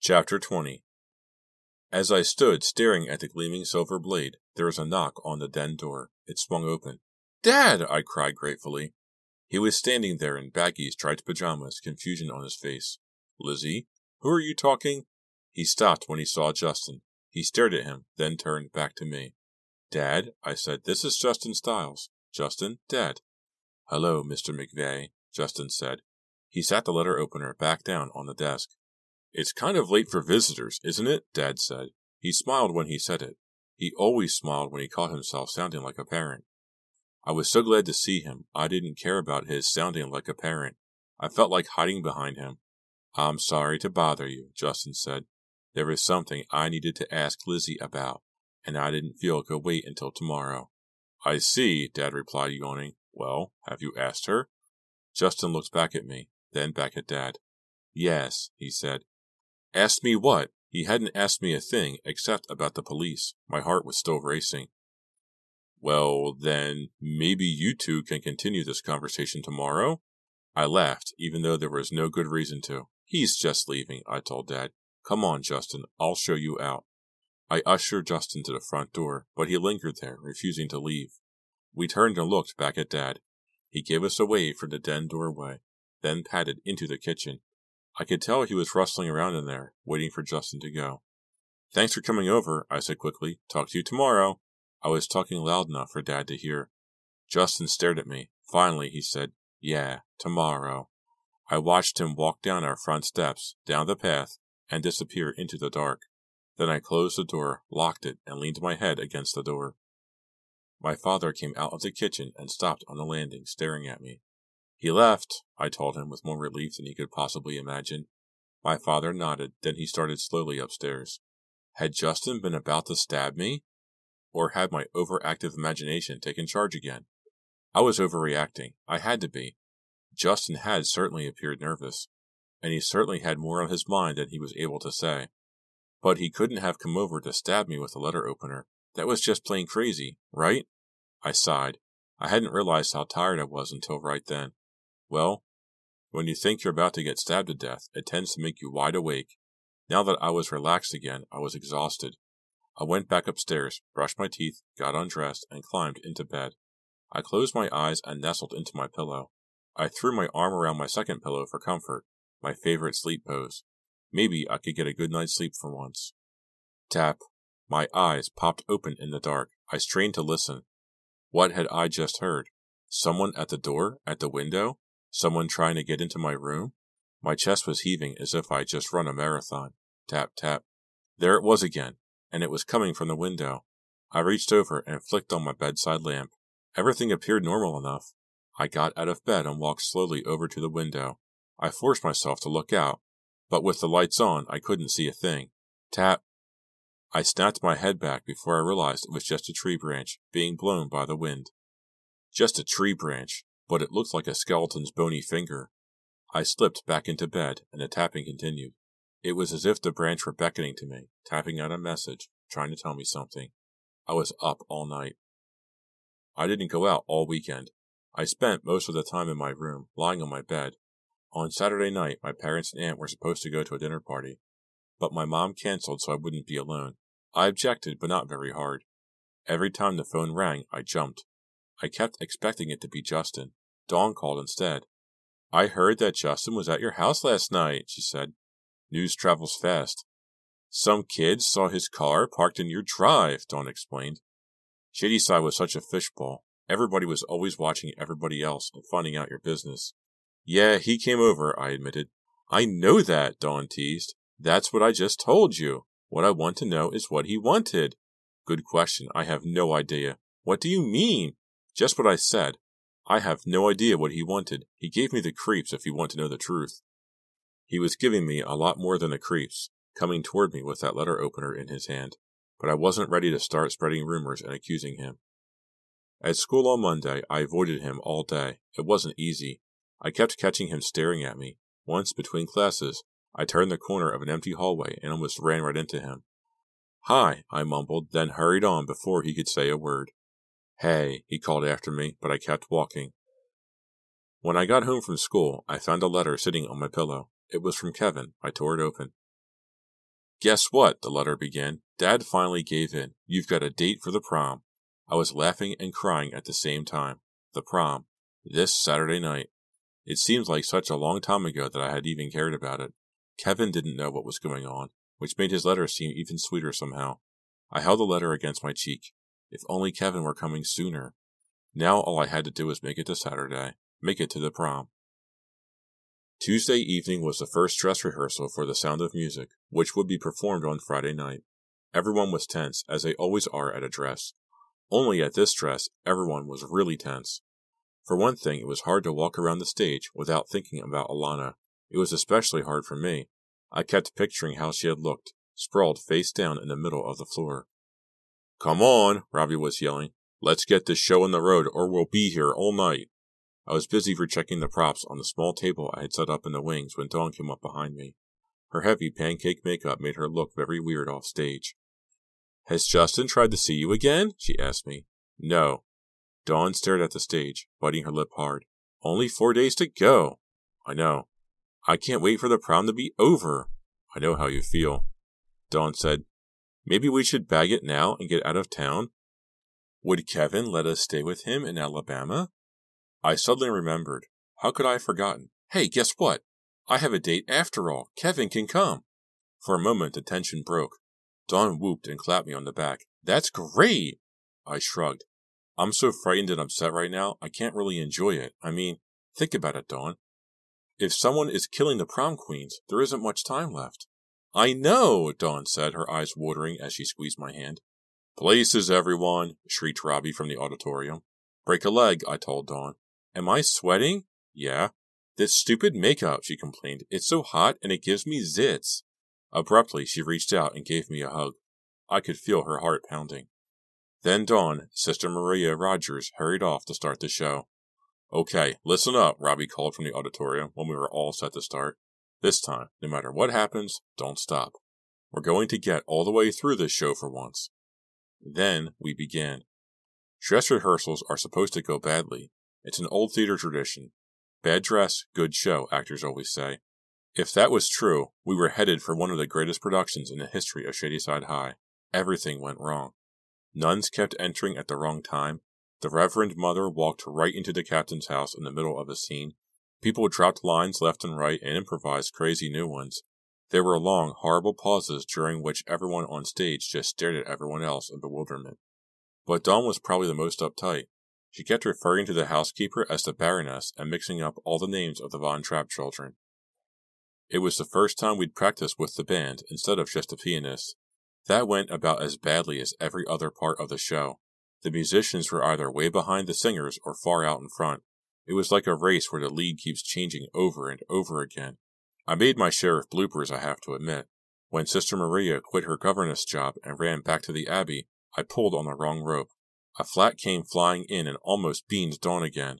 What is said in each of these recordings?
Chapter 20 As I stood staring at the gleaming silver blade, there was a knock on the den door. It swung open. Dad! I cried gratefully. He was standing there in baggy striped pajamas, confusion on his face. Lizzie? Who are you talking? He stopped when he saw Justin. He stared at him, then turned back to me. Dad, I said, this is Justin Stiles. Justin, Dad. Hello, Mr. McVeigh, Justin said. He sat the letter opener back down on the desk. It's kind of late for visitors, isn't it? Dad said. He smiled when he said it. He always smiled when he caught himself sounding like a parent. I was so glad to see him. I didn't care about his sounding like a parent. I felt like hiding behind him. I'm sorry to bother you, Justin said. There was something I needed to ask Lizzie about, and I didn't feel it could wait until tomorrow. I see, Dad replied, yawning. Well, have you asked her? Justin looked back at me, then back at Dad. Yes, he said. Asked me what? He hadn't asked me a thing except about the police. My heart was still racing. Well, then, maybe you two can continue this conversation tomorrow? I laughed, even though there was no good reason to. He's just leaving, I told Dad. Come on, Justin, I'll show you out. I ushered Justin to the front door, but he lingered there, refusing to leave. We turned and looked back at Dad. He gave us a wave from the den doorway, then padded into the kitchen. I could tell he was rustling around in there, waiting for Justin to go. Thanks for coming over, I said quickly. Talk to you tomorrow. I was talking loud enough for Dad to hear. Justin stared at me. Finally, he said, Yeah, tomorrow. I watched him walk down our front steps, down the path, and disappear into the dark. Then I closed the door, locked it, and leaned my head against the door. My father came out of the kitchen and stopped on the landing, staring at me. He left, I told him with more relief than he could possibly imagine. My father nodded, then he started slowly upstairs. Had Justin been about to stab me? Or had my overactive imagination taken charge again? I was overreacting. I had to be. Justin had certainly appeared nervous, and he certainly had more on his mind than he was able to say. But he couldn't have come over to stab me with a letter opener. That was just plain crazy, right? I sighed. I hadn't realized how tired I was until right then. Well, when you think you're about to get stabbed to death, it tends to make you wide awake. Now that I was relaxed again, I was exhausted. I went back upstairs, brushed my teeth, got undressed, and climbed into bed. I closed my eyes and nestled into my pillow. I threw my arm around my second pillow for comfort, my favorite sleep pose. Maybe I could get a good night's sleep for once. Tap. My eyes popped open in the dark. I strained to listen. What had I just heard? Someone at the door? At the window? Someone trying to get into my room? My chest was heaving as if I had just run a marathon. Tap, tap. There it was again, and it was coming from the window. I reached over and flicked on my bedside lamp. Everything appeared normal enough. I got out of bed and walked slowly over to the window. I forced myself to look out, but with the lights on, I couldn't see a thing. Tap. I snapped my head back before I realized it was just a tree branch being blown by the wind. Just a tree branch but it looked like a skeleton's bony finger. I slipped back into bed, and the tapping continued. It was as if the branch were beckoning to me, tapping out a message, trying to tell me something. I was up all night. I didn't go out all weekend. I spent most of the time in my room, lying on my bed. On Saturday night, my parents and aunt were supposed to go to a dinner party, but my mom canceled so I wouldn't be alone. I objected, but not very hard. Every time the phone rang, I jumped. I kept expecting it to be Justin. Dawn called instead. I heard that Justin was at your house last night, she said. News travels fast. Some kids saw his car parked in your drive, Dawn explained. Shadyside was such a fishbowl. Everybody was always watching everybody else and finding out your business. Yeah, he came over, I admitted. I know that, Dawn teased. That's what I just told you. What I want to know is what he wanted. Good question. I have no idea. What do you mean? Just what I said. I have no idea what he wanted. He gave me the creeps if you want to know the truth. He was giving me a lot more than the creeps, coming toward me with that letter opener in his hand, but I wasn't ready to start spreading rumors and accusing him. At school on Monday, I avoided him all day. It wasn't easy. I kept catching him staring at me. Once, between classes, I turned the corner of an empty hallway and almost ran right into him. Hi, I mumbled, then hurried on before he could say a word. Hey, he called after me, but I kept walking. When I got home from school, I found a letter sitting on my pillow. It was from Kevin. I tore it open. Guess what? The letter began. Dad finally gave in. You've got a date for the prom. I was laughing and crying at the same time. The prom. This Saturday night. It seems like such a long time ago that I had even cared about it. Kevin didn't know what was going on, which made his letter seem even sweeter somehow. I held the letter against my cheek. If only Kevin were coming sooner. Now all I had to do was make it to Saturday, make it to the prom. Tuesday evening was the first dress rehearsal for The Sound of Music, which would be performed on Friday night. Everyone was tense, as they always are at a dress. Only at this dress, everyone was really tense. For one thing, it was hard to walk around the stage without thinking about Alana. It was especially hard for me. I kept picturing how she had looked, sprawled face down in the middle of the floor. Come on, Robbie was yelling. Let's get this show on the road or we'll be here all night. I was busy rechecking the props on the small table I had set up in the wings when Dawn came up behind me. Her heavy pancake makeup made her look very weird off stage. Has Justin tried to see you again? she asked me. No. Dawn stared at the stage, biting her lip hard. Only four days to go. I know. I can't wait for the prom to be over. I know how you feel. Dawn said, Maybe we should bag it now and get out of town. Would Kevin let us stay with him in Alabama? I suddenly remembered. How could I have forgotten? Hey, guess what? I have a date after all. Kevin can come. For a moment, the tension broke. Dawn whooped and clapped me on the back. That's great! I shrugged. I'm so frightened and upset right now, I can't really enjoy it. I mean, think about it, Dawn. If someone is killing the prom queens, there isn't much time left. I know, Dawn said, her eyes watering as she squeezed my hand. Places, everyone, shrieked Robbie from the auditorium. Break a leg, I told Dawn. Am I sweating? Yeah. This stupid makeup, she complained. It's so hot and it gives me zits. Abruptly, she reached out and gave me a hug. I could feel her heart pounding. Then Dawn, Sister Maria Rogers, hurried off to start the show. Okay, listen up, Robbie called from the auditorium when we were all set to start. This time, no matter what happens, don't stop. We're going to get all the way through this show for once. Then we began. Dress rehearsals are supposed to go badly. It's an old theater tradition. Bad dress, good show, actors always say. If that was true, we were headed for one of the greatest productions in the history of Shadyside High. Everything went wrong. Nuns kept entering at the wrong time. The Reverend Mother walked right into the captain's house in the middle of a scene. People dropped lines left and right and improvised crazy new ones. There were long, horrible pauses during which everyone on stage just stared at everyone else in bewilderment. But Dawn was probably the most uptight. She kept referring to the housekeeper as the Baroness and mixing up all the names of the Von Trapp children. It was the first time we'd practiced with the band instead of just the pianist. That went about as badly as every other part of the show. The musicians were either way behind the singers or far out in front. It was like a race where the lead keeps changing over and over again. I made my share of bloopers, I have to admit. When Sister Maria quit her governess job and ran back to the Abbey, I pulled on the wrong rope. A flat came flying in and almost beamed Dawn again.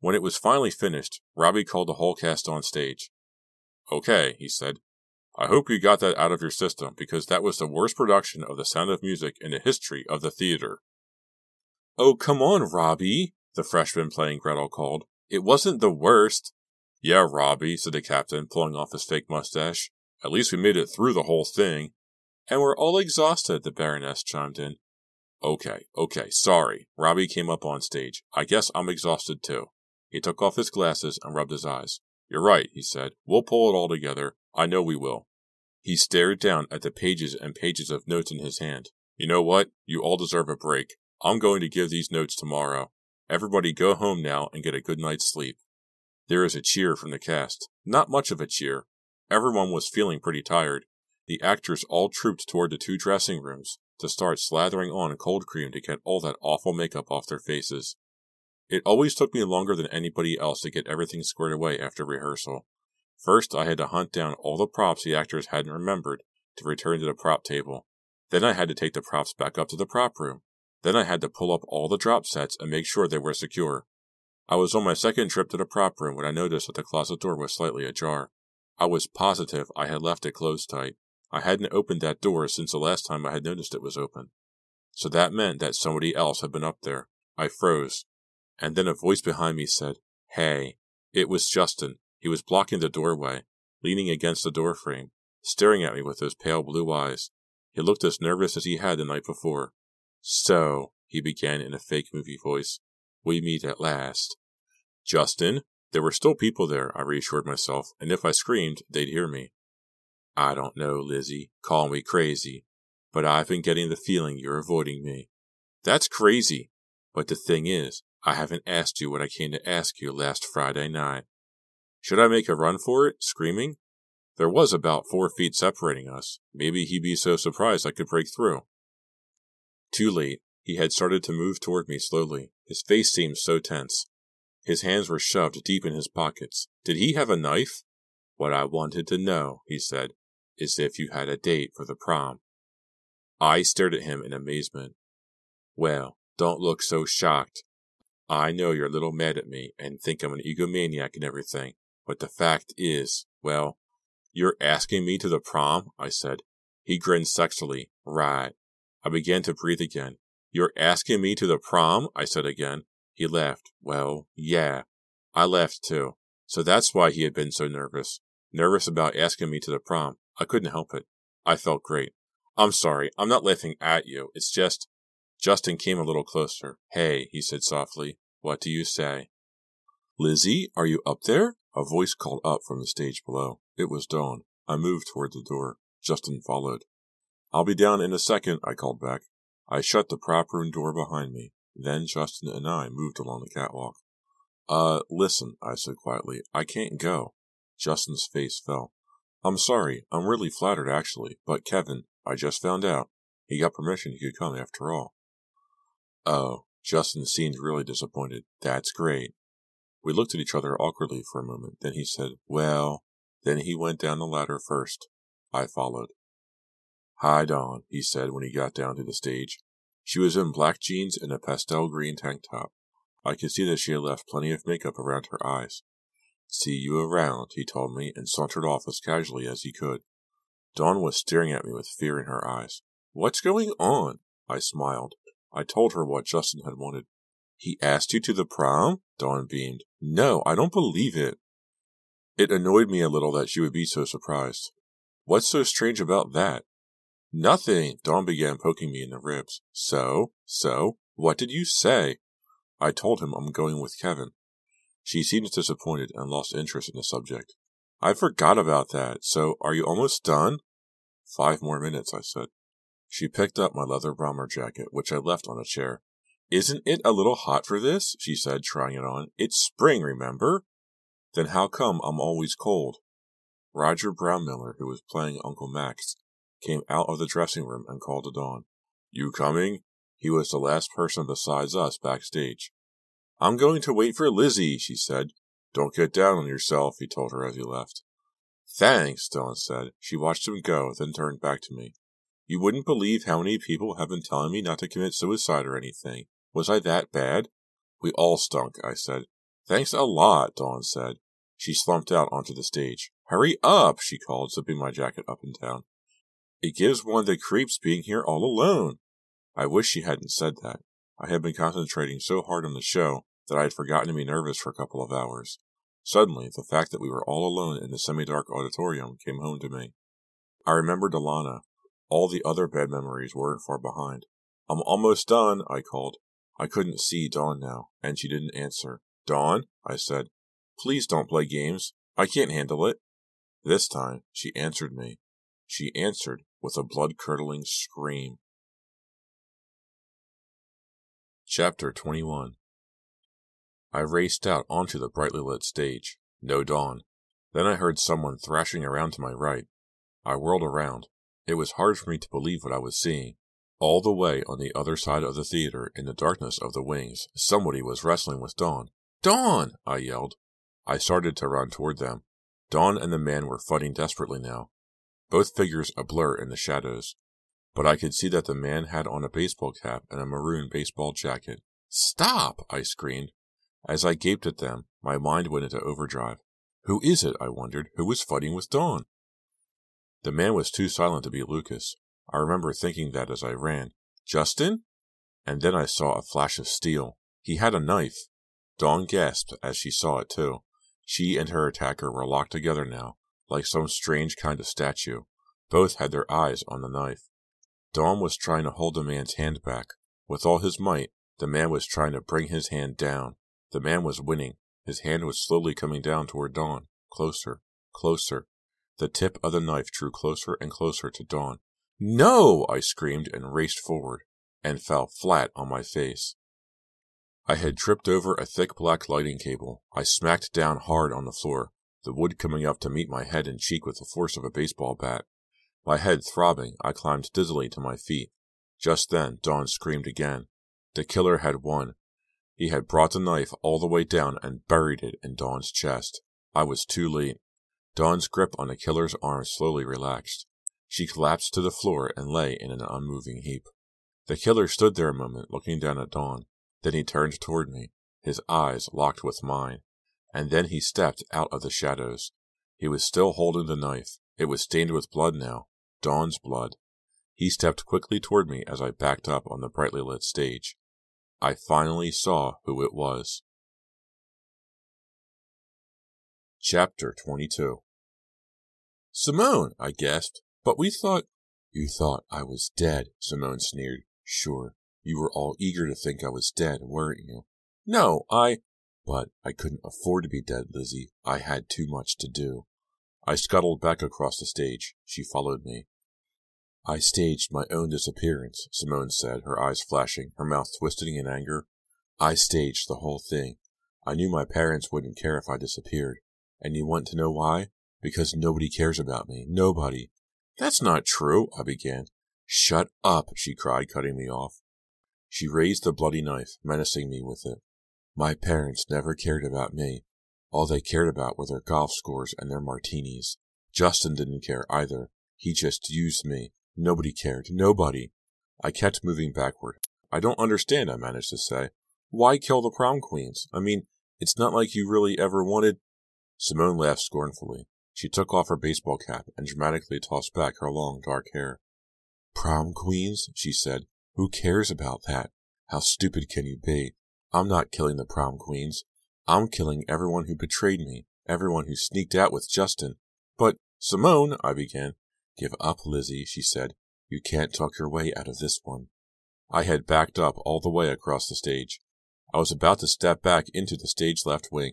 When it was finally finished, Robbie called the whole cast on stage. Okay, he said. I hope you got that out of your system because that was the worst production of The Sound of Music in the history of the theater. Oh, come on, Robbie, the freshman playing Gretel called. It wasn't the worst. Yeah, Robbie, said the captain, pulling off his fake mustache. At least we made it through the whole thing. And we're all exhausted, the Baroness chimed in. Okay, okay, sorry. Robbie came up on stage. I guess I'm exhausted too. He took off his glasses and rubbed his eyes. You're right, he said. We'll pull it all together. I know we will. He stared down at the pages and pages of notes in his hand. You know what? You all deserve a break. I'm going to give these notes tomorrow. Everybody go home now and get a good night's sleep. There is a cheer from the cast. Not much of a cheer. Everyone was feeling pretty tired. The actors all trooped toward the two dressing rooms to start slathering on cold cream to get all that awful makeup off their faces. It always took me longer than anybody else to get everything squared away after rehearsal. First, I had to hunt down all the props the actors hadn't remembered to return to the prop table. Then I had to take the props back up to the prop room. Then I had to pull up all the drop sets and make sure they were secure. I was on my second trip to the prop room when I noticed that the closet door was slightly ajar. I was positive I had left it closed tight. I hadn't opened that door since the last time I had noticed it was open. So that meant that somebody else had been up there. I froze. And then a voice behind me said, Hey. It was Justin. He was blocking the doorway, leaning against the doorframe. staring at me with those pale blue eyes. He looked as nervous as he had the night before. So, he began in a fake movie voice, we meet at last. Justin, there were still people there, I reassured myself, and if I screamed, they'd hear me. I don't know, Lizzie. Call me crazy. But I've been getting the feeling you're avoiding me. That's crazy. But the thing is, I haven't asked you what I came to ask you last Friday night. Should I make a run for it, screaming? There was about four feet separating us. Maybe he'd be so surprised I could break through. Too late. He had started to move toward me slowly. His face seemed so tense. His hands were shoved deep in his pockets. Did he have a knife? What I wanted to know, he said, is if you had a date for the prom. I stared at him in amazement. Well, don't look so shocked. I know you're a little mad at me and think I'm an egomaniac and everything, but the fact is, well, you're asking me to the prom? I said. He grinned sexily. Right. I began to breathe again. You're asking me to the prom? I said again. He laughed. Well, yeah. I laughed too. So that's why he had been so nervous. Nervous about asking me to the prom. I couldn't help it. I felt great. I'm sorry. I'm not laughing at you. It's just. Justin came a little closer. Hey, he said softly. What do you say? Lizzie, are you up there? A voice called up from the stage below. It was Dawn. I moved toward the door. Justin followed. I'll be down in a second, I called back. I shut the prop room door behind me. Then Justin and I moved along the catwalk. Uh, listen, I said quietly. I can't go. Justin's face fell. I'm sorry. I'm really flattered, actually. But Kevin, I just found out. He got permission he could come after all. Oh, Justin seemed really disappointed. That's great. We looked at each other awkwardly for a moment. Then he said, Well, then he went down the ladder first. I followed. Hi, Dawn, he said when he got down to the stage. She was in black jeans and a pastel green tank top. I could see that she had left plenty of makeup around her eyes. See you around, he told me, and sauntered off as casually as he could. Dawn was staring at me with fear in her eyes. What's going on? I smiled. I told her what Justin had wanted. He asked you to the prom? Dawn beamed. No, I don't believe it. It annoyed me a little that she would be so surprised. What's so strange about that? Nothing. Dawn began poking me in the ribs. So? So? What did you say? I told him I'm going with Kevin. She seemed disappointed and lost interest in the subject. I forgot about that. So, are you almost done? Five more minutes, I said. She picked up my leather bomber jacket, which I left on a chair. Isn't it a little hot for this? she said, trying it on. It's spring, remember? Then how come I'm always cold? Roger Brownmiller, who was playing Uncle Max, came out of the dressing room and called to Dawn. You coming? He was the last person besides us backstage. I'm going to wait for Lizzie, she said. Don't get down on yourself, he told her as he left. Thanks, Dawn said. She watched him go, then turned back to me. You wouldn't believe how many people have been telling me not to commit suicide or anything. Was I that bad? We all stunk, I said. Thanks a lot, Dawn said. She slumped out onto the stage. Hurry up, she called, zipping my jacket up and down. It gives one the creeps being here all alone. I wish she hadn't said that. I had been concentrating so hard on the show that I had forgotten to be nervous for a couple of hours. Suddenly, the fact that we were all alone in the semi-dark auditorium came home to me. I remembered Alana. All the other bad memories weren't far behind. I'm almost done, I called. I couldn't see Dawn now, and she didn't answer. Dawn, I said, please don't play games. I can't handle it. This time, she answered me. She answered with a blood-curdling scream. Chapter 21 I raced out onto the brightly lit stage. No dawn. Then I heard someone thrashing around to my right. I whirled around. It was hard for me to believe what I was seeing. All the way on the other side of the theater, in the darkness of the wings, somebody was wrestling with Dawn. Dawn! I yelled. I started to run toward them. Dawn and the man were fighting desperately now, both figures a blur in the shadows. But I could see that the man had on a baseball cap and a maroon baseball jacket. Stop! I screamed. As I gaped at them, my mind went into overdrive. Who is it, I wondered, who was fighting with Dawn? The man was too silent to be Lucas. I remember thinking that as I ran. Justin? And then I saw a flash of steel. He had a knife. Dawn gasped as she saw it too. She and her attacker were locked together now, like some strange kind of statue. Both had their eyes on the knife. Dawn was trying to hold the man's hand back. With all his might, the man was trying to bring his hand down. The man was winning. His hand was slowly coming down toward Dawn. Closer, closer. The tip of the knife drew closer and closer to Dawn. No! I screamed and raced forward, and fell flat on my face. I had tripped over a thick black lighting cable. I smacked down hard on the floor, the wood coming up to meet my head and cheek with the force of a baseball bat. My head throbbing, I climbed dizzily to my feet. Just then, Dawn screamed again. The killer had won. He had brought the knife all the way down and buried it in Dawn's chest. I was too late. Dawn's grip on the killer's arm slowly relaxed. She collapsed to the floor and lay in an unmoving heap. The killer stood there a moment, looking down at Dawn. Then he turned toward me, his eyes locked with mine. And then he stepped out of the shadows. He was still holding the knife. It was stained with blood now, Dawn's blood. He stepped quickly toward me as I backed up on the brightly lit stage. I finally saw who it was. Chapter 22 Simone, I gasped, but we thought. You thought I was dead, Simone sneered. Sure, you were all eager to think I was dead, weren't you? No, I. But I couldn't afford to be dead, Lizzie. I had too much to do. I scuttled back across the stage. She followed me. I staged my own disappearance, Simone said, her eyes flashing, her mouth twisting in anger. I staged the whole thing. I knew my parents wouldn't care if I disappeared. And you want to know why? Because nobody cares about me. Nobody. That's not true, I began. Shut up, she cried, cutting me off. She raised the bloody knife, menacing me with it. My parents never cared about me. All they cared about were their golf scores and their martinis. Justin didn't care either. He just used me. Nobody cared. Nobody. I kept moving backward. I don't understand, I managed to say. Why kill the prom queens? I mean, it's not like you really ever wanted. Simone laughed scornfully. She took off her baseball cap and dramatically tossed back her long dark hair. Prom queens? she said. Who cares about that? How stupid can you be? I'm not killing the prom queens. I'm killing everyone who betrayed me, everyone who sneaked out with Justin. But, Simone, I began. Give up, Lizzie, she said. You can't talk your way out of this one. I had backed up all the way across the stage. I was about to step back into the stage left wing.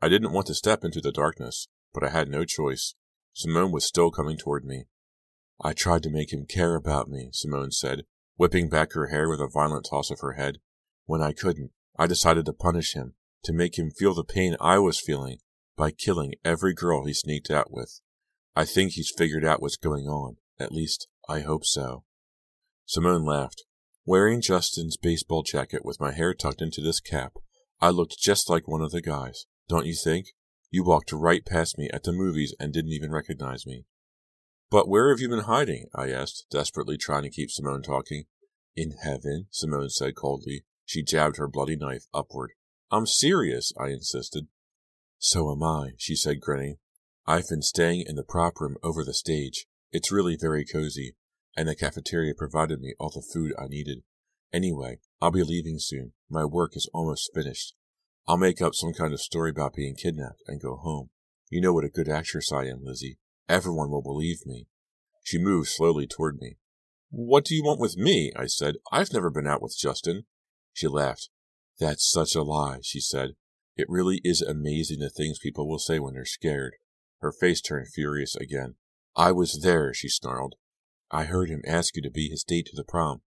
I didn't want to step into the darkness, but I had no choice. Simone was still coming toward me. I tried to make him care about me, Simone said, whipping back her hair with a violent toss of her head. When I couldn't, I decided to punish him, to make him feel the pain I was feeling by killing every girl he sneaked out with. I think he's figured out what's going on. At least, I hope so. Simone laughed. Wearing Justin's baseball jacket with my hair tucked into this cap, I looked just like one of the guys, don't you think? You walked right past me at the movies and didn't even recognize me. But where have you been hiding? I asked, desperately trying to keep Simone talking. In heaven, Simone said coldly. She jabbed her bloody knife upward. I'm serious, I insisted. So am I, she said, grinning. I've been staying in the prop room over the stage. It's really very cozy, and the cafeteria provided me all the food I needed. Anyway, I'll be leaving soon. My work is almost finished. I'll make up some kind of story about being kidnapped and go home. You know what a good actress I am, Lizzie. Everyone will believe me. She moved slowly toward me. What do you want with me? I said. I've never been out with Justin. She laughed. That's such a lie, she said. It really is amazing the things people will say when they're scared. Her face turned furious again. I was there, she snarled. I heard him ask you to be his date to the prom.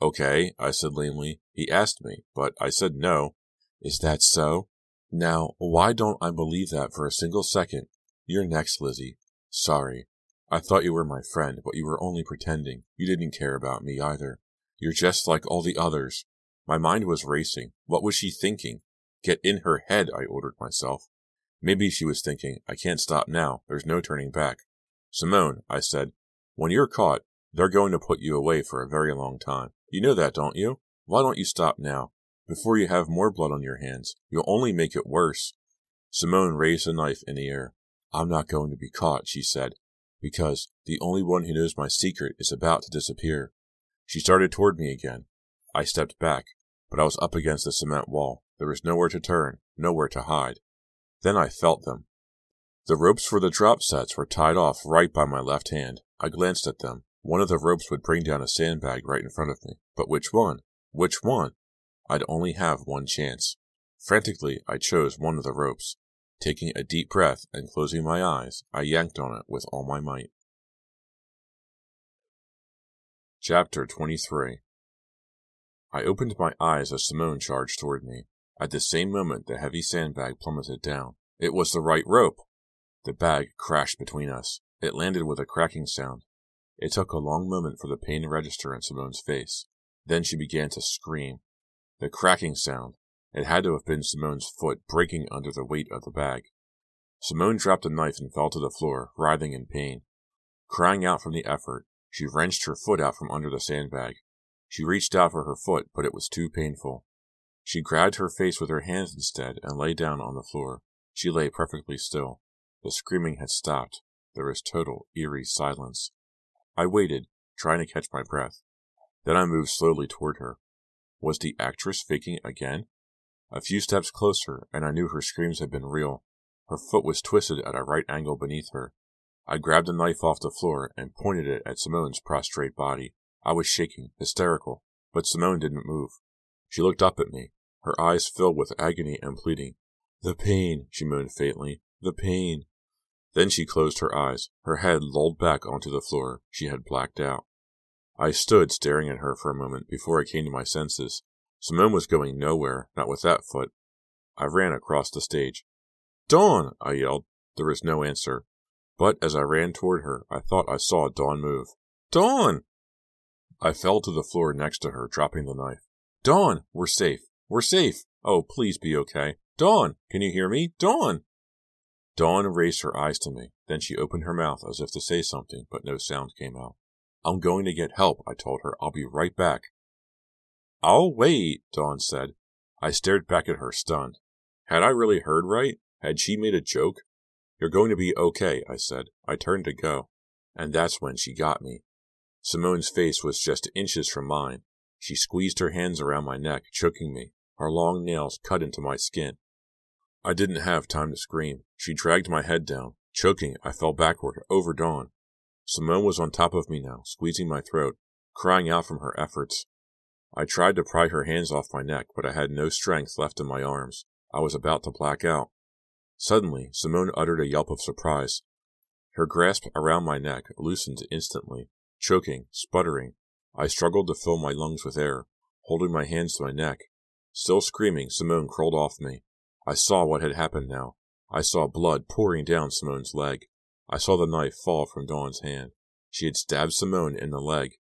Okay, I said lamely. He asked me, but I said no. Is that so? Now, why don't I believe that for a single second? You're next, Lizzie. Sorry. I thought you were my friend, but you were only pretending. You didn't care about me either. You're just like all the others. My mind was racing. What was she thinking? Get in her head, I ordered myself. Maybe she was thinking, I can't stop now. There's no turning back. Simone, I said, when you're caught, they're going to put you away for a very long time. You know that, don't you? Why don't you stop now? Before you have more blood on your hands, you'll only make it worse. Simone raised the knife in the air. I'm not going to be caught, she said, because the only one who knows my secret is about to disappear. She started toward me again. I stepped back, but I was up against the cement wall. There was nowhere to turn, nowhere to hide. Then I felt them. The ropes for the drop sets were tied off right by my left hand. I glanced at them. One of the ropes would bring down a sandbag right in front of me. But which one? Which one? I'd only have one chance. Frantically, I chose one of the ropes. Taking a deep breath and closing my eyes, I yanked on it with all my might. Chapter 23 I opened my eyes as Simone charged toward me. At the same moment, the heavy sandbag plummeted down. It was the right rope! The bag crashed between us. It landed with a cracking sound. It took a long moment for the pain to register in Simone's face. Then she began to scream. The cracking sound, it had to have been Simone's foot breaking under the weight of the bag. Simone dropped the knife and fell to the floor, writhing in pain. Crying out from the effort, she wrenched her foot out from under the sandbag. She reached out for her foot, but it was too painful. She grabbed her face with her hands instead and lay down on the floor. She lay perfectly still. The screaming had stopped. There was total, eerie silence. I waited, trying to catch my breath. Then I moved slowly toward her. Was the actress faking again? A few steps closer, and I knew her screams had been real. Her foot was twisted at a right angle beneath her. I grabbed a knife off the floor and pointed it at Simone's prostrate body. I was shaking, hysterical, but Simone didn't move. She looked up at me, her eyes filled with agony and pleading. The pain, she moaned faintly. The pain. Then she closed her eyes. Her head lolled back onto the floor. She had blacked out. I stood staring at her for a moment before I came to my senses. Simone was going nowhere, not with that foot. I ran across the stage. Dawn! I yelled. There was no answer. But as I ran toward her, I thought I saw Dawn move. Dawn! I fell to the floor next to her, dropping the knife. Dawn! We're safe. We're safe. Oh, please be okay. Dawn! Can you hear me? Dawn! Dawn raised her eyes to me. Then she opened her mouth as if to say something, but no sound came out. I'm going to get help, I told her. I'll be right back. I'll wait, Dawn said. I stared back at her, stunned. Had I really heard right? Had she made a joke? You're going to be okay, I said. I turned to go. And that's when she got me. Simone's face was just inches from mine. She squeezed her hands around my neck, choking me. Her long nails cut into my skin. I didn't have time to scream. She dragged my head down. Choking, I fell backward, over Dawn. Simone was on top of me now, squeezing my throat, crying out from her efforts. I tried to pry her hands off my neck, but I had no strength left in my arms. I was about to black out. Suddenly, Simone uttered a yelp of surprise. Her grasp around my neck loosened instantly. Choking, sputtering, I struggled to fill my lungs with air, holding my hands to my neck. Still screaming, Simone crawled off me. I saw what had happened now. I saw blood pouring down Simone's leg. I saw the knife fall from Dawn's hand. She had stabbed Simone in the leg.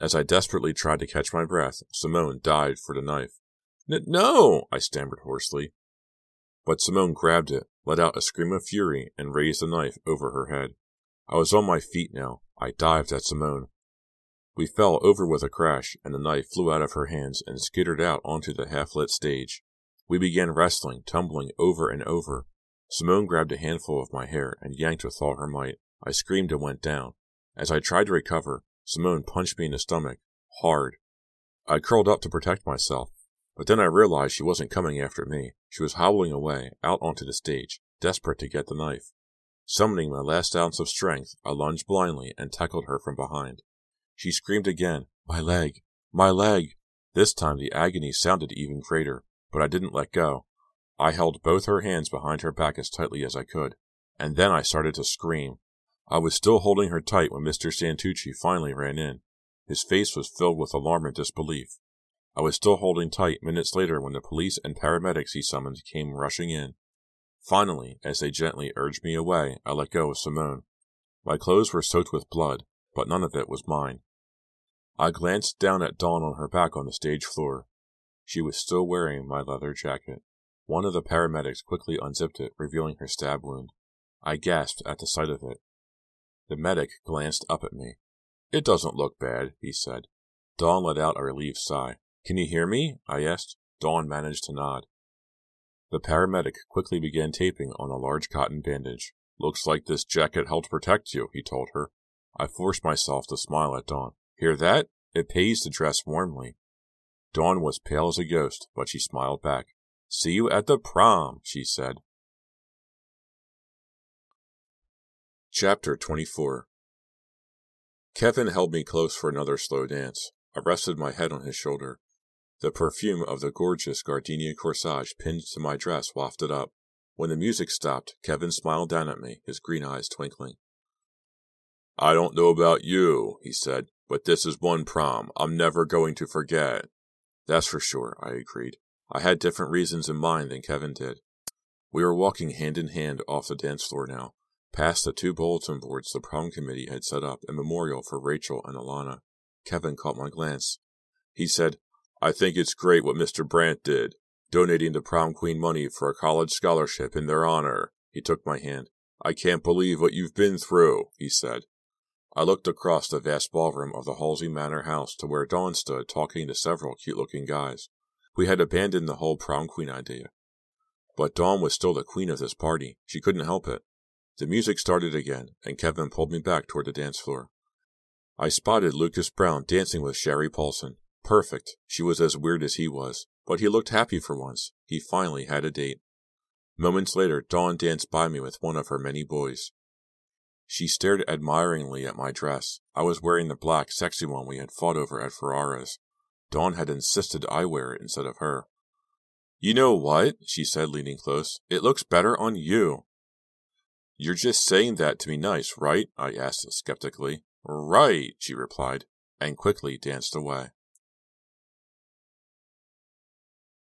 As I desperately tried to catch my breath, Simone dived for the knife. no! I stammered hoarsely. But Simone grabbed it, let out a scream of fury, and raised the knife over her head. I was on my feet now. I dived at Simone. We fell over with a crash, and the knife flew out of her hands and skittered out onto the half lit stage. We began wrestling, tumbling over and over. Simone grabbed a handful of my hair and yanked with all her might. I screamed and went down. As I tried to recover, Simone punched me in the stomach, hard. I curled up to protect myself, but then I realized she wasn't coming after me. She was hobbling away, out onto the stage, desperate to get the knife. Summoning my last ounce of strength, I lunged blindly and tackled her from behind. She screamed again, My leg! My leg! This time the agony sounded even greater, but I didn't let go. I held both her hands behind her back as tightly as I could, and then I started to scream. I was still holding her tight when Mr. Santucci finally ran in. His face was filled with alarm and disbelief. I was still holding tight minutes later when the police and paramedics he summoned came rushing in. Finally, as they gently urged me away, I let go of Simone. My clothes were soaked with blood, but none of it was mine. I glanced down at Dawn on her back on the stage floor. She was still wearing my leather jacket. One of the paramedics quickly unzipped it, revealing her stab wound. I gasped at the sight of it. The medic glanced up at me. It doesn't look bad, he said. Dawn let out a relieved sigh. Can you hear me? I asked. Dawn managed to nod. The paramedic quickly began taping on a large cotton bandage. Looks like this jacket helped protect you, he told her. I forced myself to smile at Dawn. Hear that? It pays to dress warmly. Dawn was pale as a ghost, but she smiled back. See you at the prom, she said. Chapter 24 Kevin held me close for another slow dance. I rested my head on his shoulder. The perfume of the gorgeous gardenia corsage pinned to my dress wafted up. When the music stopped, Kevin smiled down at me, his green eyes twinkling. I don't know about you, he said, but this is one prom I'm never going to forget. That's for sure, I agreed. I had different reasons in mind than Kevin did. We were walking hand in hand off the dance floor now, past the two bulletin boards the prom committee had set up in memorial for Rachel and Alana. Kevin caught my glance. He said, I think it's great what Mr. Brandt did, donating the prom queen money for a college scholarship in their honor. He took my hand. I can't believe what you've been through, he said. I looked across the vast ballroom of the Halsey Manor house to where Dawn stood talking to several cute looking guys. We had abandoned the whole prom queen idea. But Dawn was still the queen of this party. She couldn't help it. The music started again, and Kevin pulled me back toward the dance floor. I spotted Lucas Brown dancing with Sherry Paulson. Perfect. She was as weird as he was, but he looked happy for once. He finally had a date. Moments later, Dawn danced by me with one of her many boys. She stared admiringly at my dress. I was wearing the black, sexy one we had fought over at Ferrara's. Dawn had insisted I wear it instead of her. You know what? she said, leaning close. It looks better on you. You're just saying that to be nice, right? I asked skeptically. Right, she replied, and quickly danced away.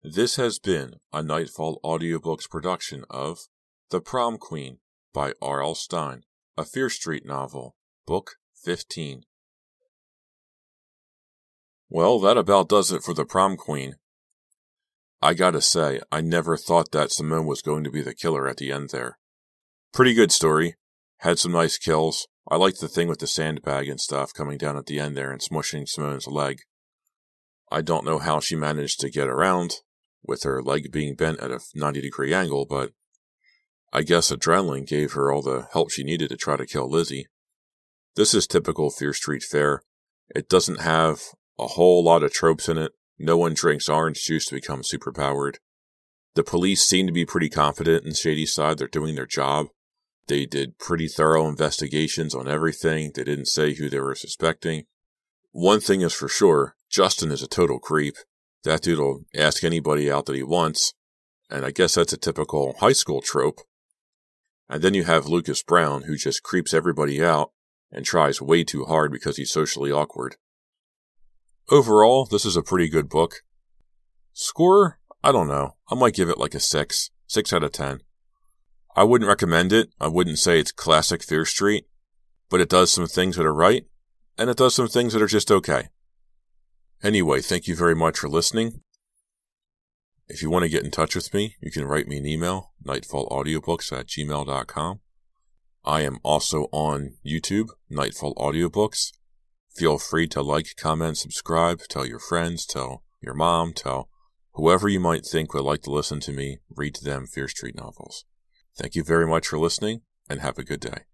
This has been a Nightfall Audiobooks production of The Prom Queen by R.L. Stine, a Fear Street novel, Book 15. Well, that about does it for the prom queen. I gotta say, I never thought that Simone was going to be the killer at the end there. Pretty good story. Had some nice kills. I liked the thing with the sandbag and stuff coming down at the end there and smushing Simone's leg. I don't know how she managed to get around, with her leg being bent at a 90 degree angle, but I guess adrenaline gave her all the help she needed to try to kill Lizzie. This is typical Fear Street fare. It doesn't have a whole lot of tropes in it. No one drinks orange juice to become superpowered. The police seem to be pretty confident in Shadyside. They're doing their job. They did pretty thorough investigations on everything. They didn't say who they were suspecting. One thing is for sure, Justin is a total creep. That dude will ask anybody out that he wants. And I guess that's a typical high school trope. And then you have Lucas Brown, who just creeps everybody out and tries way too hard because he's socially awkward. Overall, this is a pretty good book. Score? I don't know. I might give it like a 6. 6 out of 10. I wouldn't recommend it. I wouldn't say it's classic Fear Street, but it does some things that are right, and it does some things that are just okay. Anyway, thank you very much for listening. If you want to get in touch with me, you can write me an email, nightfallaudiobooks at gmail.com. I am also on YouTube, Nightfall Audiobooks. Feel free to like, comment, subscribe, tell your friends, tell your mom, tell whoever you might think would like to listen to me read to them Fear Street novels. Thank you very much for listening, and have a good day.